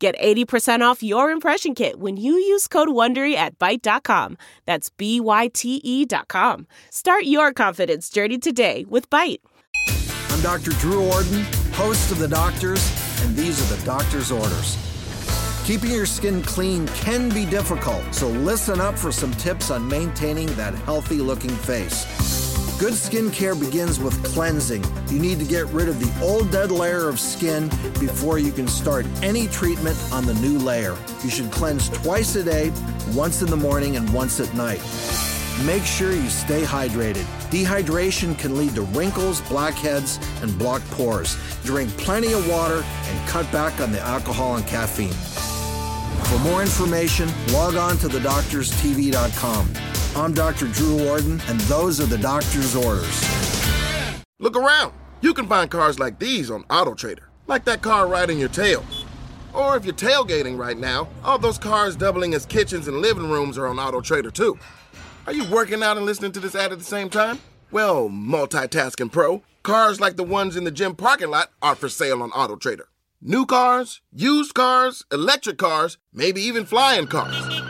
Get 80% off your impression kit when you use code WONDERY at Byte.com. That's B-Y-T-E dot com. Start your confidence journey today with Byte. I'm Dr. Drew Ordon, host of The Doctors, and these are the doctor's orders. Keeping your skin clean can be difficult, so listen up for some tips on maintaining that healthy looking face. Good skincare begins with cleansing. You need to get rid of the old dead layer of skin before you can start any treatment on the new layer. You should cleanse twice a day, once in the morning and once at night. Make sure you stay hydrated. Dehydration can lead to wrinkles, blackheads, and blocked pores. Drink plenty of water and cut back on the alcohol and caffeine. For more information, log on to thedoctorstv.com. I'm Dr. Drew Ordon, and those are the doctor's orders. Look around. You can find cars like these on AutoTrader, like that car right in your tail. Or if you're tailgating right now, all those cars doubling as kitchens and living rooms are on AutoTrader too. Are you working out and listening to this ad at the same time? Well, multitasking pro, cars like the ones in the gym parking lot are for sale on AutoTrader. New cars, used cars, electric cars, maybe even flying cars.